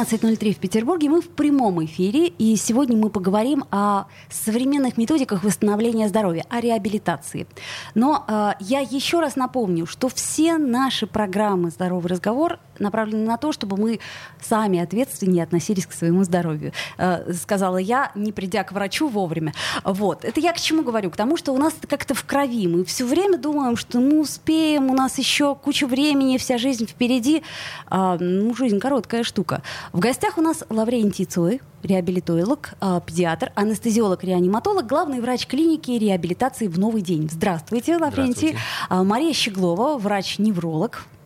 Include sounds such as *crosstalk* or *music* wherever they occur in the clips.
13.03 в Петербурге. Мы в прямом эфире, и сегодня мы поговорим о современных методиках восстановления здоровья, о реабилитации. Но э, я еще раз напомню, что все наши программы «Здоровый разговор» направлены на то, чтобы мы сами ответственнее относились к своему здоровью. Э, сказала я, не придя к врачу вовремя. Вот. Это я к чему говорю? К тому, что у нас это как-то в крови. Мы все время думаем, что мы успеем, у нас еще куча времени, вся жизнь впереди. А, ну, жизнь короткая штука. В гостях у нас Лаврентий Цой, реабилитолог, э, педиатр, анестезиолог, реаниматолог, главный врач клиники реабилитации в Новый день. Здравствуйте, Лаврентий. Здравствуйте. А, Мария Щеглова, врач-невролог, а,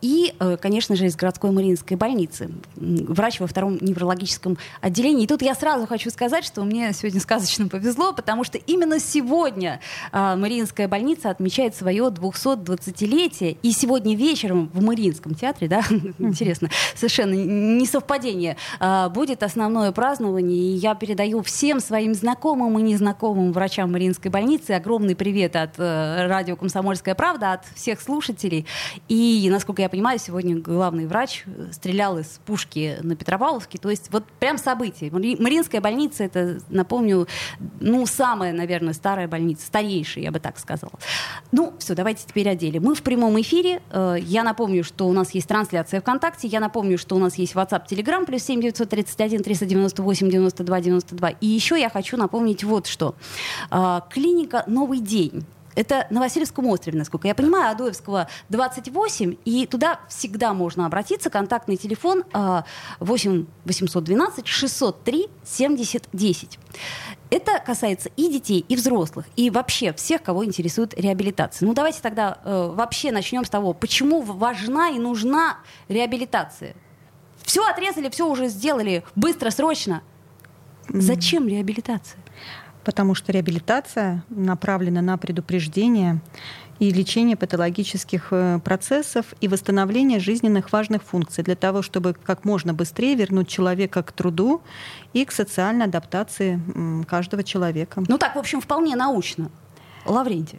и, э, конечно же, из городской Мариинской больницы. Врач во втором неврологическом отделении. И тут я сразу хочу сказать, что мне сегодня сказочно повезло, потому что именно сегодня а, Мариинская больница отмечает свое 220-летие. И сегодня вечером в Мариинском театре, да, *laughs* интересно, совершенно не совпадение, а, будет основное празднование. И я передаю всем своим знакомым и незнакомым врачам Мариинской больницы огромный привет от э, радио «Комсомольская правда», от всех слушателей. И и, насколько я понимаю, сегодня главный врач стрелял из пушки на Петропавловске. То есть вот прям событие. Мариинская больница, это, напомню, ну, самая, наверное, старая больница, старейшая, я бы так сказала. Ну, все, давайте теперь о деле. Мы в прямом эфире. Э, я напомню, что у нас есть трансляция ВКонтакте. Я напомню, что у нас есть WhatsApp, Telegram, плюс 7 931 398 92 92. И еще я хочу напомнить вот что. Э, клиника «Новый день» Это на Васильевском острове, насколько я понимаю, Адоевского 28, и туда всегда можно обратиться. Контактный телефон 8 812 603 70 10. Это касается и детей, и взрослых, и вообще всех, кого интересует реабилитация. Ну давайте тогда э, вообще начнем с того, почему важна и нужна реабилитация. Все отрезали, все уже сделали, быстро, срочно. Зачем реабилитация? Потому что реабилитация направлена на предупреждение и лечение патологических э, процессов и восстановление жизненных важных функций для того, чтобы как можно быстрее вернуть человека к труду и к социальной адаптации каждого человека. Ну так, в общем, вполне научно. Лаврентий.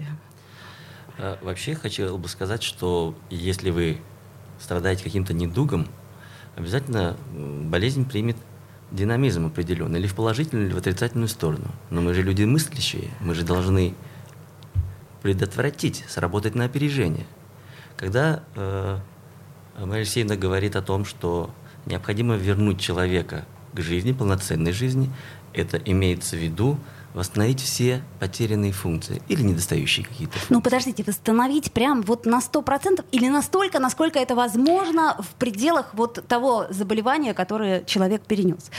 Э, вообще хотел бы сказать, что если вы страдаете каким-то недугом, обязательно болезнь примет динамизм определенный, или в положительную, или в отрицательную сторону. Но мы же люди мыслящие, мы же должны предотвратить, сработать на опережение. Когда э, Мария Алексеевна говорит о том, что необходимо вернуть человека к жизни, полноценной жизни, это имеется в виду восстановить все потерянные функции или недостающие какие-то функции. Ну, подождите, восстановить прям вот на 100% или настолько, насколько это возможно в пределах вот того заболевания, которое человек перенес?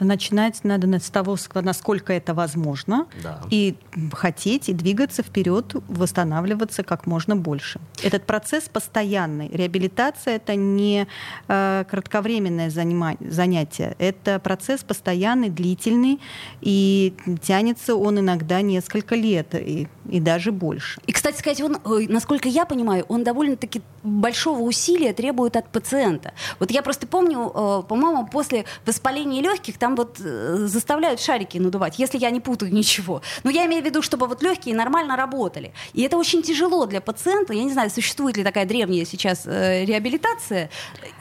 Начинать надо с того, насколько это возможно, да. и хотеть, и двигаться вперед, восстанавливаться как можно больше. Этот процесс постоянный. Реабилитация — это не э, кратковременное занятие, это процесс постоянный, длительный, и тянется длится он иногда несколько лет и, и даже больше. И, кстати сказать, он, насколько я понимаю, он довольно-таки большого усилия требует от пациента. Вот я просто помню, э, по-моему, после воспаления легких там вот э, заставляют шарики надувать, если я не путаю ничего. Но я имею в виду, чтобы вот легкие нормально работали. И это очень тяжело для пациента. Я не знаю, существует ли такая древняя сейчас э, реабилитация.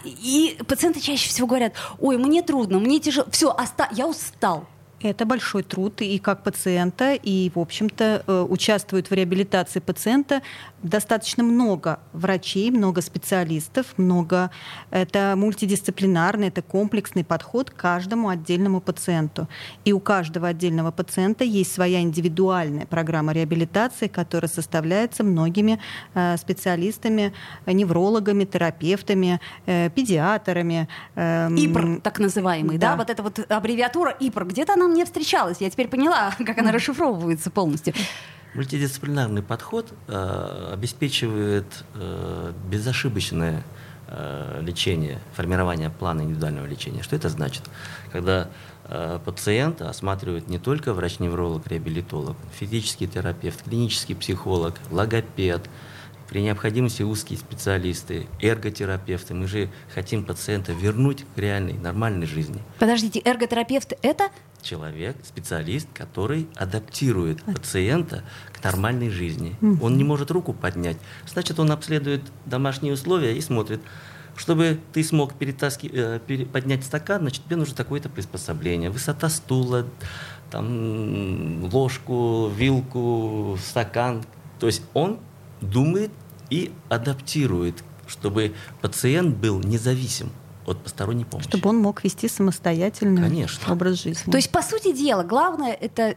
И пациенты чаще всего говорят, ой, мне трудно, мне тяжело, все, оста- я устал. Это большой труд и как пациента, и, в общем-то, э, участвуют в реабилитации пациента достаточно много врачей, много специалистов, много... Это мультидисциплинарный, это комплексный подход к каждому отдельному пациенту. И у каждого отдельного пациента есть своя индивидуальная программа реабилитации, которая составляется многими э, специалистами, неврологами, терапевтами, э, педиатрами. Эм, ИПР, так называемый, да. да? Вот эта вот аббревиатура ИПР, где-то она мне встречалась. Я теперь поняла, *laughs* как она расшифровывается полностью. Мультидисциплинарный подход э, обеспечивает э, безошибочное э, лечение, формирование плана индивидуального лечения. Что это значит? Когда э, пациента осматривает не только врач-невролог, реабилитолог, физический терапевт, клинический психолог, логопед, при необходимости узкие специалисты, эрготерапевты. Мы же хотим пациента вернуть к реальной, нормальной жизни. Подождите, эрготерапевт это? Человек, специалист, который адаптирует пациента к нормальной жизни. Он не может руку поднять. Значит, он обследует домашние условия и смотрит, чтобы ты смог перетаски, э, поднять стакан, значит, тебе нужно такое-то приспособление. Высота стула, там, ложку, вилку, стакан. То есть он думает и адаптирует, чтобы пациент был независим от посторонней помощи. Чтобы он мог вести самостоятельный Конечно. образ жизни. То есть, по сути дела, главное это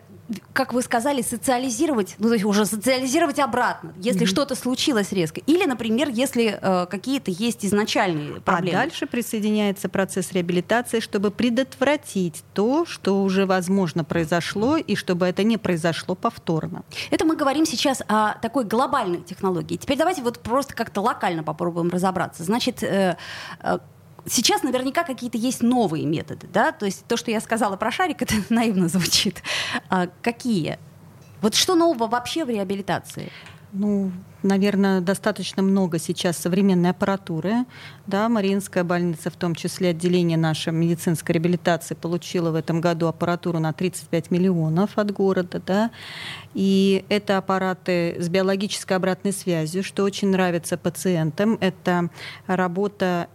как вы сказали, социализировать, ну, то есть уже социализировать обратно, если mm-hmm. что-то случилось резко. Или, например, если э, какие-то есть изначальные проблемы. А дальше присоединяется процесс реабилитации, чтобы предотвратить то, что уже, возможно, произошло, и чтобы это не произошло повторно. Это мы говорим сейчас о такой глобальной технологии. Теперь давайте вот просто как-то локально попробуем разобраться. Значит, э, э, Сейчас наверняка какие-то есть новые методы, да? То есть то, что я сказала про шарик, *laughs* это наивно звучит. А какие? Вот что нового вообще в реабилитации? Ну, наверное, достаточно много сейчас современной аппаратуры. Да, Мариинская больница, в том числе отделение нашей медицинской реабилитации, получила в этом году аппаратуру на 35 миллионов от города. Да. И это аппараты с биологической обратной связью, что очень нравится пациентам. Это работа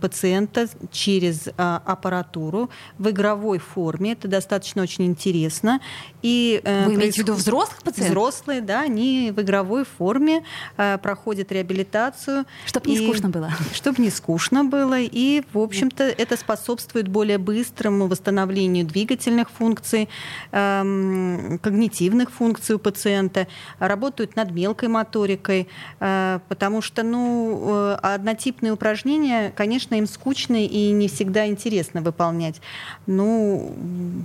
пациента через а, аппаратуру в игровой форме. Это достаточно очень интересно. И, э, Вы имеете в виду взрослых пациентов? Взрослые, да, они в игровой форме проходят реабилитацию. Чтобы не скучно было. *laughs* Чтобы не скучно было. И, в общем-то, это способствует более быстрому восстановлению двигательных функций, э, когнитивных функций у пациента, работают над мелкой моторикой, э, потому что ну, э, однотипные упражнения, конечно, им скучно и не всегда интересно выполнять. Ну,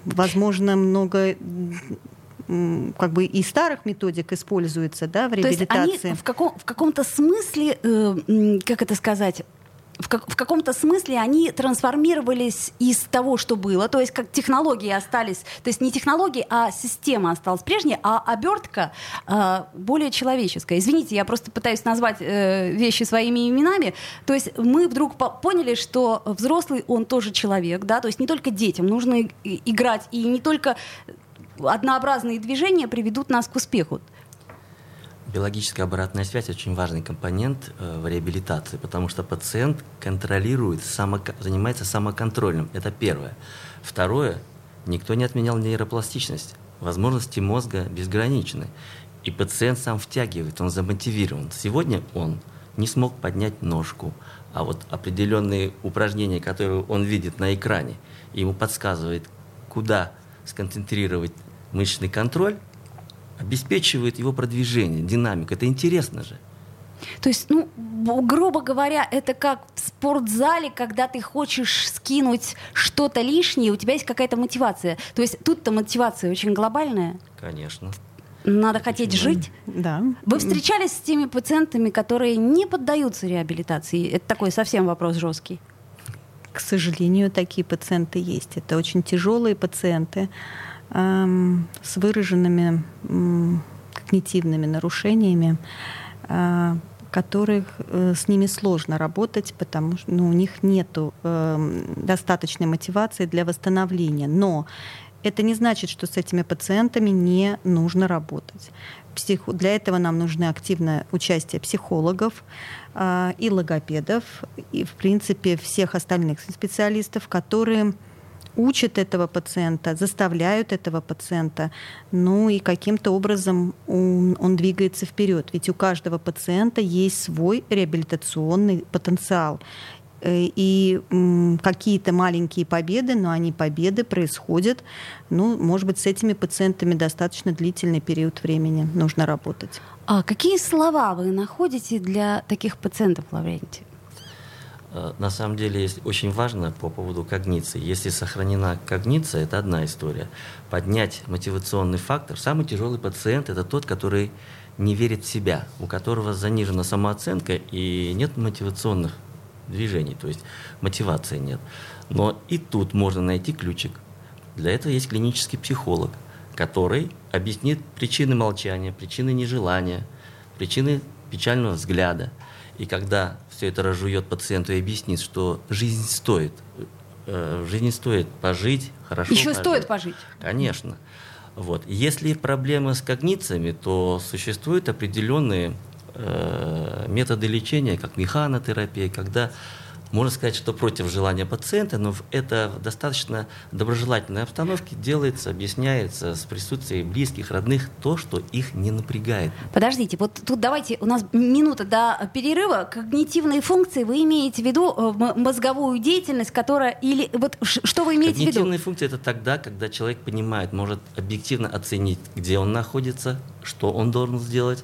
возможно, много как бы и старых методик используется да, в реабилитации. То есть они в, каком, в каком-то смысле, э, как это сказать, в, как, в каком-то смысле они трансформировались из того, что было, то есть как технологии остались, то есть не технологии, а система осталась прежней, а обертка э, более человеческая. Извините, я просто пытаюсь назвать э, вещи своими именами. То есть мы вдруг поняли, что взрослый он тоже человек, да, то есть не только детям нужно играть и не только однообразные движения приведут нас к успеху. Биологическая обратная связь очень важный компонент э, в реабилитации, потому что пациент контролирует, занимается самоконтролем. Это первое. Второе, никто не отменял нейропластичность. Возможности мозга безграничны. И пациент сам втягивает, он замотивирован. Сегодня он не смог поднять ножку, а вот определенные упражнения, которые он видит на экране, ему подсказывает, куда сконцентрировать мышечный контроль, обеспечивает его продвижение, динамику. Это интересно же. То есть, ну, грубо говоря, это как в спортзале, когда ты хочешь скинуть что-то лишнее, у тебя есть какая-то мотивация. То есть тут-то мотивация очень глобальная. Конечно. Надо хотеть жить. Да. Вы встречались с теми пациентами, которые не поддаются реабилитации? Это такой совсем вопрос жесткий. К сожалению, такие пациенты есть. Это очень тяжелые пациенты с выраженными когнитивными нарушениями, а, которых э, с ними сложно работать, потому что ну, у них нет э, достаточной мотивации для восстановления. Но это не значит, что с этими пациентами не нужно работать. Псих... Для этого нам нужно активное участие психологов э, и логопедов, и, в принципе, всех остальных специалистов, которые учат этого пациента, заставляют этого пациента, ну и каким-то образом он, он двигается вперед. Ведь у каждого пациента есть свой реабилитационный потенциал. Э, и какие-то маленькие победы, но они победы происходят, ну, может быть, с этими пациентами достаточно длительный период времени нужно работать. А какие слова вы находите для таких пациентов, Лаврентий? Э, на самом деле есть очень важно по поводу когниции. Если сохранена когниция, это одна история. Поднять мотивационный фактор. Самый тяжелый пациент – это тот, который не верит в себя, у которого занижена самооценка и нет мотивационных движений, то есть мотивации нет. Но и тут можно найти ключик. Для этого есть клинический психолог, который объяснит причины молчания, причины нежелания, причины печального взгляда. И когда все это разжует пациенту и объяснит, что жизнь стоит, э, в жизни стоит пожить, хорошо Еще пожить. стоит пожить. Конечно. Вот. Если проблемы с когнициями, то существуют определенные э, методы лечения, как механотерапия, когда можно сказать, что против желания пациента, но это в достаточно доброжелательной обстановке делается, объясняется с присутствием близких, родных, то, что их не напрягает. Подождите, вот тут давайте, у нас минута до перерыва. Когнитивные функции вы имеете в виду э, мозговую деятельность, которая или вот что вы имеете в виду? Когнитивные функции это тогда, когда человек понимает, может объективно оценить, где он находится, что он должен сделать,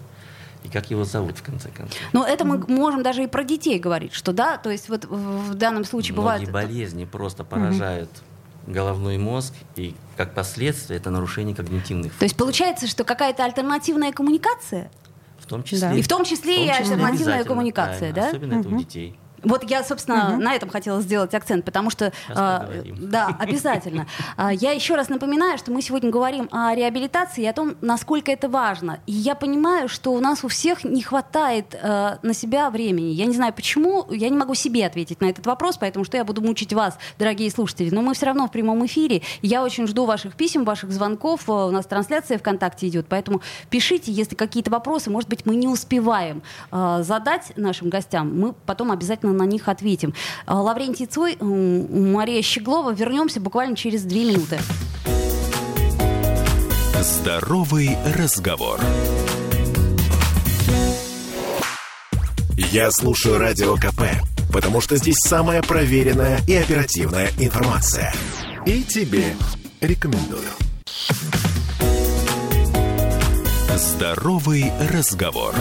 и как его зовут в конце концов. Но это мы можем даже и про детей говорить, что да, то есть вот в данном случае Многие бывает... болезни просто поражают mm-hmm. головной мозг, и как последствие это нарушение когнитивных То есть получается, что какая-то альтернативная коммуникация? В том числе. Да. И в том числе в том и альтернативная коммуникация, да? Особенно mm-hmm. это у детей. Вот я, собственно, угу. на этом хотела сделать акцент, потому что... Э, да, обязательно. А, я еще раз напоминаю, что мы сегодня говорим о реабилитации и о том, насколько это важно. И я понимаю, что у нас у всех не хватает э, на себя времени. Я не знаю почему, я не могу себе ответить на этот вопрос, поэтому что я буду мучить вас, дорогие слушатели. Но мы все равно в прямом эфире. Я очень жду ваших писем, ваших звонков. У нас трансляция ВКонтакте идет, поэтому пишите, если какие-то вопросы, может быть, мы не успеваем э, задать нашим гостям. Мы потом обязательно обязательно на них ответим. А, Лаврентий Цой, Мария Щеглова. Вернемся буквально через две минуты. Здоровый разговор. Я слушаю Радио КП, потому что здесь самая проверенная и оперативная информация. И тебе рекомендую. Здоровый разговор.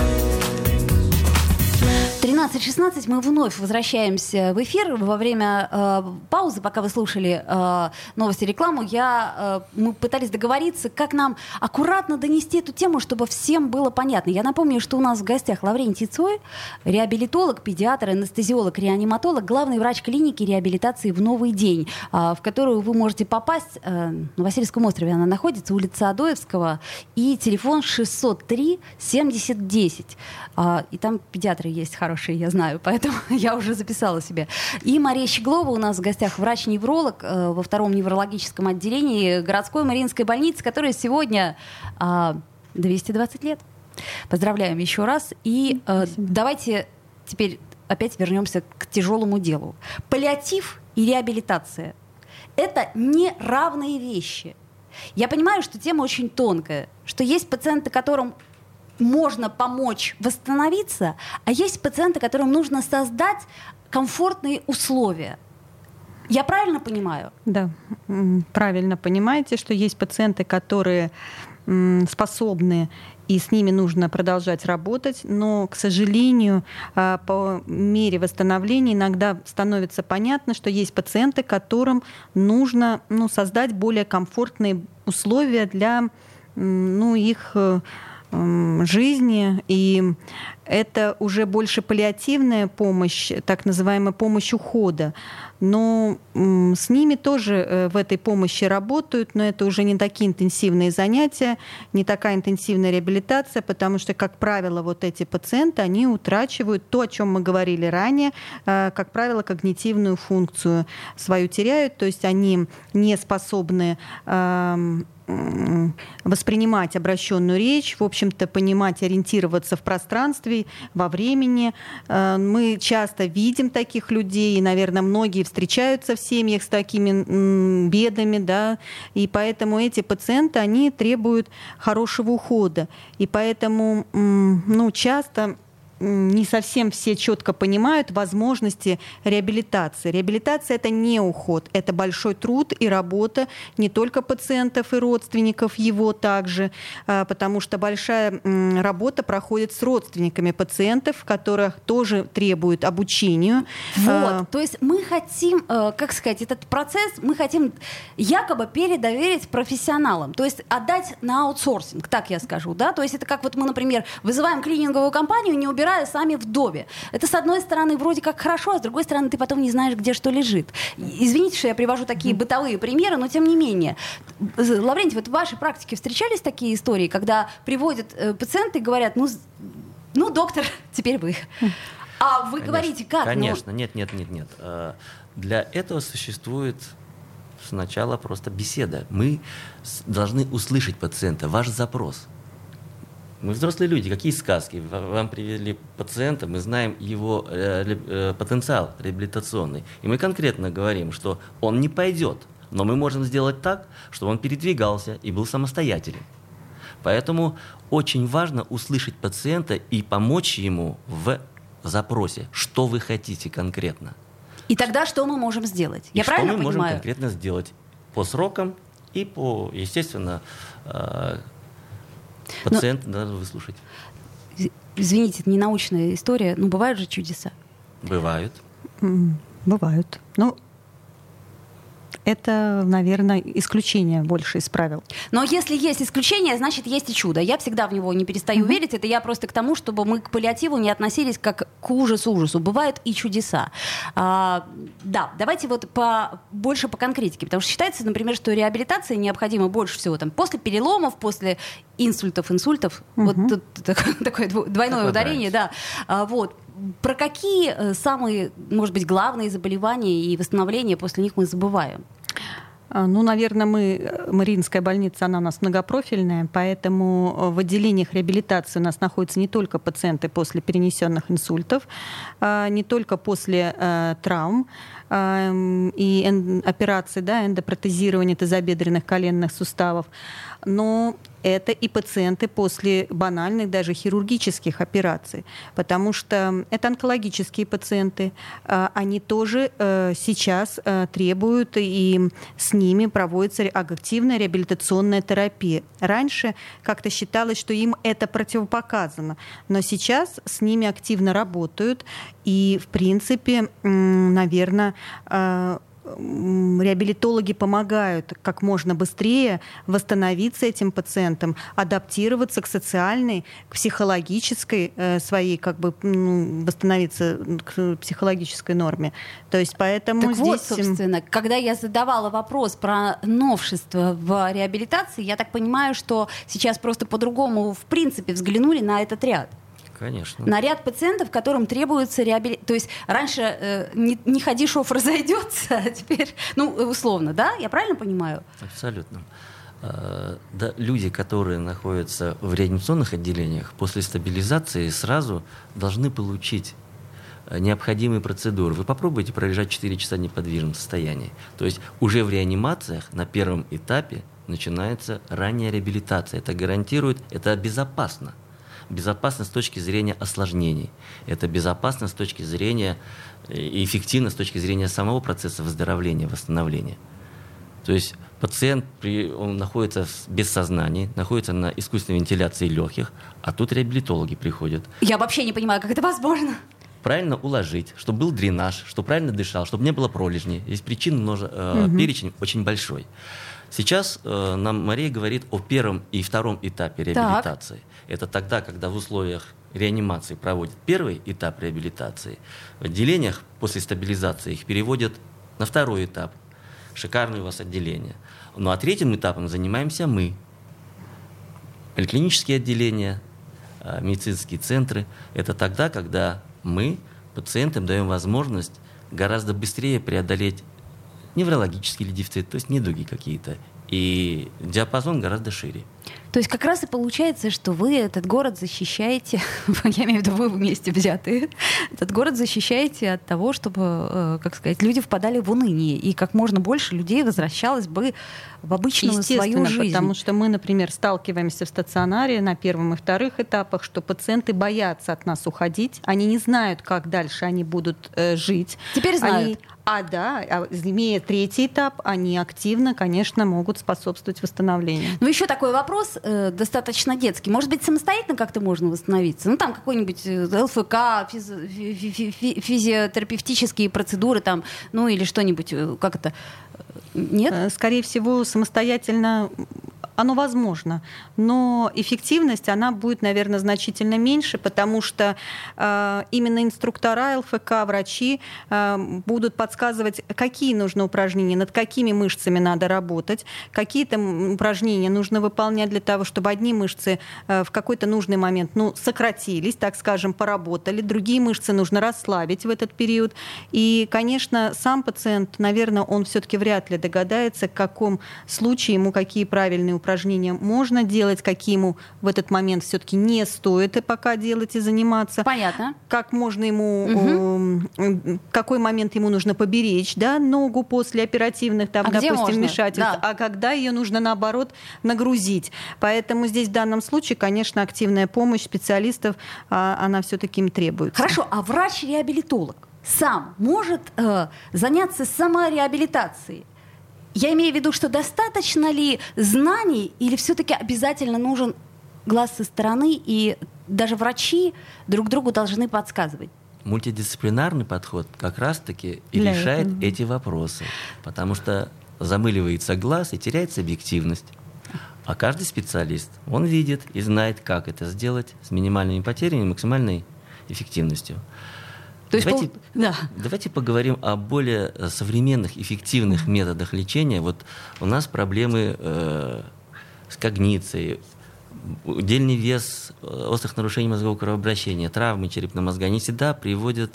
13.16 мы вновь возвращаемся в эфир. Во время э, паузы, пока вы слушали э, новости рекламу, я, э, мы пытались договориться, как нам аккуратно донести эту тему, чтобы всем было понятно. Я напомню, что у нас в гостях Лаврентий Цой, реабилитолог, педиатр, анестезиолог, реаниматолог, главный врач клиники реабилитации в «Новый день», э, в которую вы можете попасть. Э, на Васильевском острове она находится, улица Адоевского, и телефон 603 70 10. Э, и там педиатры есть хорошие хорошие, я знаю, поэтому *laughs* я уже записала себе. И Мария Щеглова у нас в гостях врач-невролог э, во втором неврологическом отделении городской Мариинской больницы, которая сегодня э, 220 лет. Поздравляем еще раз. И э, давайте теперь опять вернемся к тяжелому делу. Паллиатив и реабилитация – это не равные вещи. Я понимаю, что тема очень тонкая, что есть пациенты, которым можно помочь восстановиться, а есть пациенты, которым нужно создать комфортные условия. Я правильно понимаю? Да, правильно понимаете, что есть пациенты, которые способны и с ними нужно продолжать работать, но, к сожалению, а, по мере восстановления иногда становится понятно, что есть пациенты, которым нужно ну, создать более комфортные условия для ну, их э, жизни, и это уже больше паллиативная помощь, так называемая помощь ухода. Но с ними тоже э, в этой помощи работают, но это уже не такие интенсивные занятия, не такая интенсивная реабилитация, потому что, как правило, вот эти пациенты, они утрачивают то, о чем мы говорили ранее, э, как правило, когнитивную функцию свою теряют, то есть они не способны эм, воспринимать обращенную речь, в общем-то, понимать, ориентироваться в пространстве, во времени. Э, мы часто видим таких людей, и, наверное, многие встречаются в семьях с такими бедами, да, и поэтому эти пациенты, они требуют хорошего ухода. И поэтому, ну, часто не совсем все четко понимают возможности реабилитации. Реабилитация это не уход, это большой труд и работа не только пациентов и родственников его также, а, потому что большая работа проходит с родственниками пациентов, которых тоже требуют обучению. Вот, а, то есть мы хотим, э, как сказать, этот процесс мы хотим якобы передоверить профессионалам, то есть отдать на аутсорсинг, так я скажу, да, то есть это как вот мы, например, вызываем клининговую компанию, не убираем убирая сами в доме. Это, с одной стороны, вроде как хорошо, а с другой стороны, ты потом не знаешь, где что лежит. Извините, что я привожу такие бытовые примеры, но тем не менее. Лаврентий, вот в вашей практике встречались такие истории, когда приводят э, пациенты и говорят, ну, ну, доктор, *laughs* теперь вы. А вы Конечно, говорите, как? Ну, Конечно, нет, нет, нет, нет. Э, Для этого существует сначала просто беседа. Мы должны услышать пациента, ваш запрос. Мы взрослые люди, какие сказки? Вам привели пациента, мы знаем его э, э, потенциал реабилитационный. И мы конкретно говорим, что он не пойдет, но мы можем сделать так, чтобы он передвигался и был самостоятелен. Поэтому очень важно услышать пациента и помочь ему в запросе, что вы хотите конкретно. И тогда что мы можем сделать? И Я что правильно мы можем понимаю? конкретно сделать по срокам и по, естественно, Ну, пациент надо выслушать. Из- Извините, это не научная история, но бывают же чудеса. Бывают. Бывают. Ну, это, наверное, исключение больше из правил. Но если есть исключение, значит есть и чудо. Я всегда в него не перестаю верить. Это я просто к тому, чтобы мы к паллиативу не относились как к ужасу-ужасу. Бывают и чудеса. А, да, давайте вот по, больше по конкретике. Потому что считается, например, что реабилитация необходима больше всего там, после переломов, после инсультов, инсультов. Вот тут так- *laughs* такое дво- двойное Как ударение, да. А, вот. Про какие э, самые, может быть, главные заболевания и восстановления после них мы забываем? А, Ну, наверное, мы, Мариинская больница, она у нас многопрофильная, поэтому э, в отделениях реабилитации у нас находятся не только пациенты после перенесенных инсультов, а, не только после э, травм а, и операций, да, эндопротезирования тазобедренных коленных суставов, но это и пациенты после банальных, даже хирургических операций, потому что это онкологические пациенты, а, они тоже э, сейчас э, требуют, и с ними проводится активная реабилитационная терапия. Раньше как-то считалось, что им это противопоказано, но сейчас с ними активно работают, и, в принципе, наверное, реабилитологи помогают как можно быстрее восстановиться этим пациентам, адаптироваться к социальной, к психологической э, своей, как бы ну, восстановиться к психологической норме. То есть поэтому Так здесь... вот, собственно, когда я задавала вопрос про новшество в реабилитации, я так понимаю, что сейчас просто по-другому, в принципе, взглянули на этот ряд. Конечно. На ряд пациентов, которым требуется реабилитация. То есть раньше э, не, не ходи, шов разойдется, *laughs* а теперь, ну, условно, да? Я правильно понимаю? Абсолютно. Э, Да, люди, которые находятся в реанимационных отделениях, после стабилизации сразу должны получить э, необходимые процедуры. Вы попробуйте пролежать 4 часа в неподвижном состоянии. То есть уже в реанимациях на первом этапе начинается ранняя реабилитация. Это гарантирует, это безопасно. Безопасно с точки зрения осложнений. Это безопасно с точки зрения и эффективно с точки зрения самого процесса выздоровления, восстановления. То есть пациент при, он находится без сознания, находится на искусственной вентиляции легких, а тут реабилитологи приходят. Я вообще не понимаю, как это возможно. Правильно уложить, чтобы был дренаж, чтобы правильно дышал, чтобы не было пролежней. Здесь причин множе, э, перечень очень большой. Сейчас э, нам Мария говорит о первом и втором этапе реабилитации. Это тогда, когда в условиях реанимации проводят первый этап реабилитации, в отделениях после стабилизации их переводят на второй этап. Шикарное у вас отделение. Ну а третьим этапом занимаемся мы. Поликлинические отделения, э, медицинские центры – это тогда, когда мы пациентам даем возможность гораздо быстрее преодолеть неврологический или дефицит, то есть недуги какие-то. И диапазон гораздо шире. То есть как раз и получается, что вы этот город защищаете, *laughs* я имею в виду вы вместе взятые, этот город защищаете от того, чтобы, э, как сказать, люди впадали в уныние, и как можно больше людей возвращалось бы в обычную свою Естественно, жизнь. потому что мы, например, сталкиваемся в стационаре на первом и вторых этапах, что пациенты боятся от нас уходить, они не знают, как дальше они будут э, жить. Теперь знают. Они- а да, а имея третий этап, они активно, конечно, могут способствовать восстановлению. Ну, еще такой вопрос, э, достаточно детский. Может быть, самостоятельно как-то можно восстановиться? Ну, там какой-нибудь э, ЛФК, физ- фи- фи- фи- физиотерапевтические процедуры, там, ну, или что-нибудь, э, как это? Нет? Э, Скорее всего, самостоятельно оно возможно, но эффективность, она будет, наверное, значительно меньше, потому что э, именно инструктора ЛФК, врачи э, будут подсказывать, какие нужны упражнения, над какими мышцами надо работать, какие там упражнения нужно выполнять для того, чтобы одни мышцы э, в какой-то нужный момент ну, сократились, так скажем, поработали, другие мышцы нужно расслабить в этот период. И, конечно, сам пациент, наверное, он все-таки вряд ли догадается, в каком случае ему какие правильные упражнения можно делать, какие ему в этот момент все-таки не стоит и пока делать и заниматься. Понятно. Как можно ему, угу. какой момент ему нужно поберечь, да, ногу после оперативных, там, а допустим, вмешательств, да. а когда ее нужно наоборот нагрузить. Поэтому здесь в данном случае, конечно, активная помощь специалистов, а, она все-таки им требуется. Хорошо, а врач-реабилитолог сам может э, заняться самореабилитацией? Я имею в виду, что достаточно ли знаний или все-таки обязательно нужен глаз со стороны, и даже врачи друг другу должны подсказывать? Мультидисциплинарный подход как раз-таки и Для решает этого. эти вопросы, потому что замыливается глаз и теряется объективность. А каждый специалист, он видит и знает, как это сделать с минимальными потерями и максимальной эффективностью. То есть давайте, пол... да. давайте поговорим о более э, современных, эффективных методах лечения. Вот у нас проблемы э, с когницией, удельный вес, э, острых нарушений мозгового кровообращения, травмы черепно мозга не всегда приводят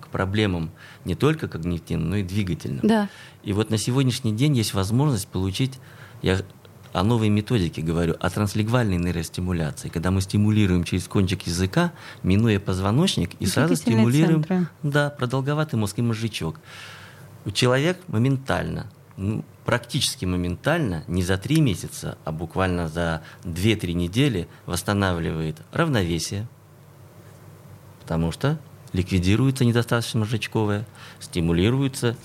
к проблемам не только когнитивным, но и двигательным. Да. И вот на сегодняшний день есть возможность получить, я о новой методике говорю, о транслингвальной нейростимуляции, когда мы стимулируем через кончик языка, минуя позвоночник, и сразу стимулируем да, продолговатый мозг и мозжечок. У человека моментально, ну, практически моментально, не за три месяца, а буквально за 2-3 недели восстанавливает равновесие, потому что ликвидируется недостаточно мозжечковое, стимулируется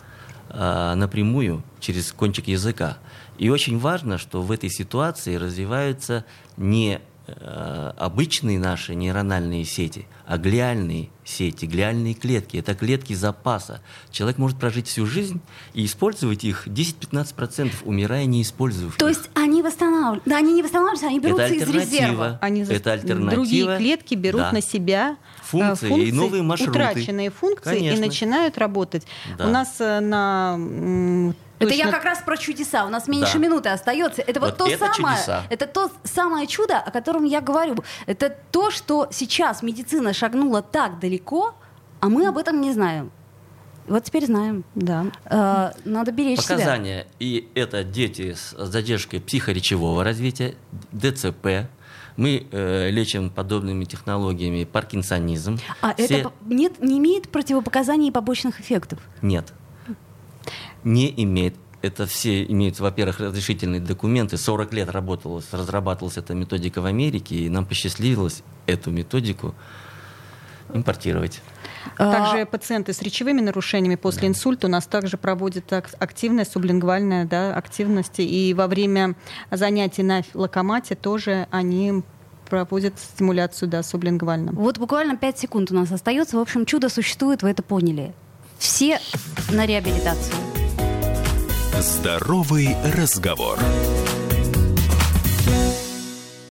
э, напрямую через кончик языка. И очень важно, что в этой ситуации развиваются не э, обычные наши нейрональные сети, а глиальные сети, глиальные клетки. Это клетки запаса. Человек может прожить всю жизнь и использовать их 10-15%, умирая не используя То есть они восстанавливаются? Да, они не восстанавливаются, они берутся из резерва. Они это альтернатива. Другие клетки берут да. на себя функции, функции и новые маршруты. Утраченные функции Конечно. и начинают работать. Да. У нас э, на это я как раз про чудеса. У нас меньше да. минуты остается. Это вот, вот то это самое. Чудеса. Это то самое чудо, о котором я говорю. Это то, что сейчас медицина шагнула так далеко, а мы об этом не знаем. Вот теперь знаем. Да. Э, надо беречь Показания. себя. И это дети с задержкой психоречевого развития, ДЦП, мы э, лечим подобными технологиями паркинсонизм. А Все... это нет, не имеет противопоказаний и побочных эффектов? Нет. Не имеет. Это все имеют, во-первых, разрешительные документы. 40 лет работалась, разрабатывалась эта методика в Америке, и нам посчастливилось эту методику импортировать. А, также пациенты с речевыми нарушениями после да. инсульта у нас также проводят активная сублингвальная да, активность. И во время занятий на локомате тоже они проводят стимуляцию да, сублингвально. Вот буквально 5 секунд у нас остается. В общем, чудо существует, вы это поняли. Все на реабилитацию. Здоровый разговор.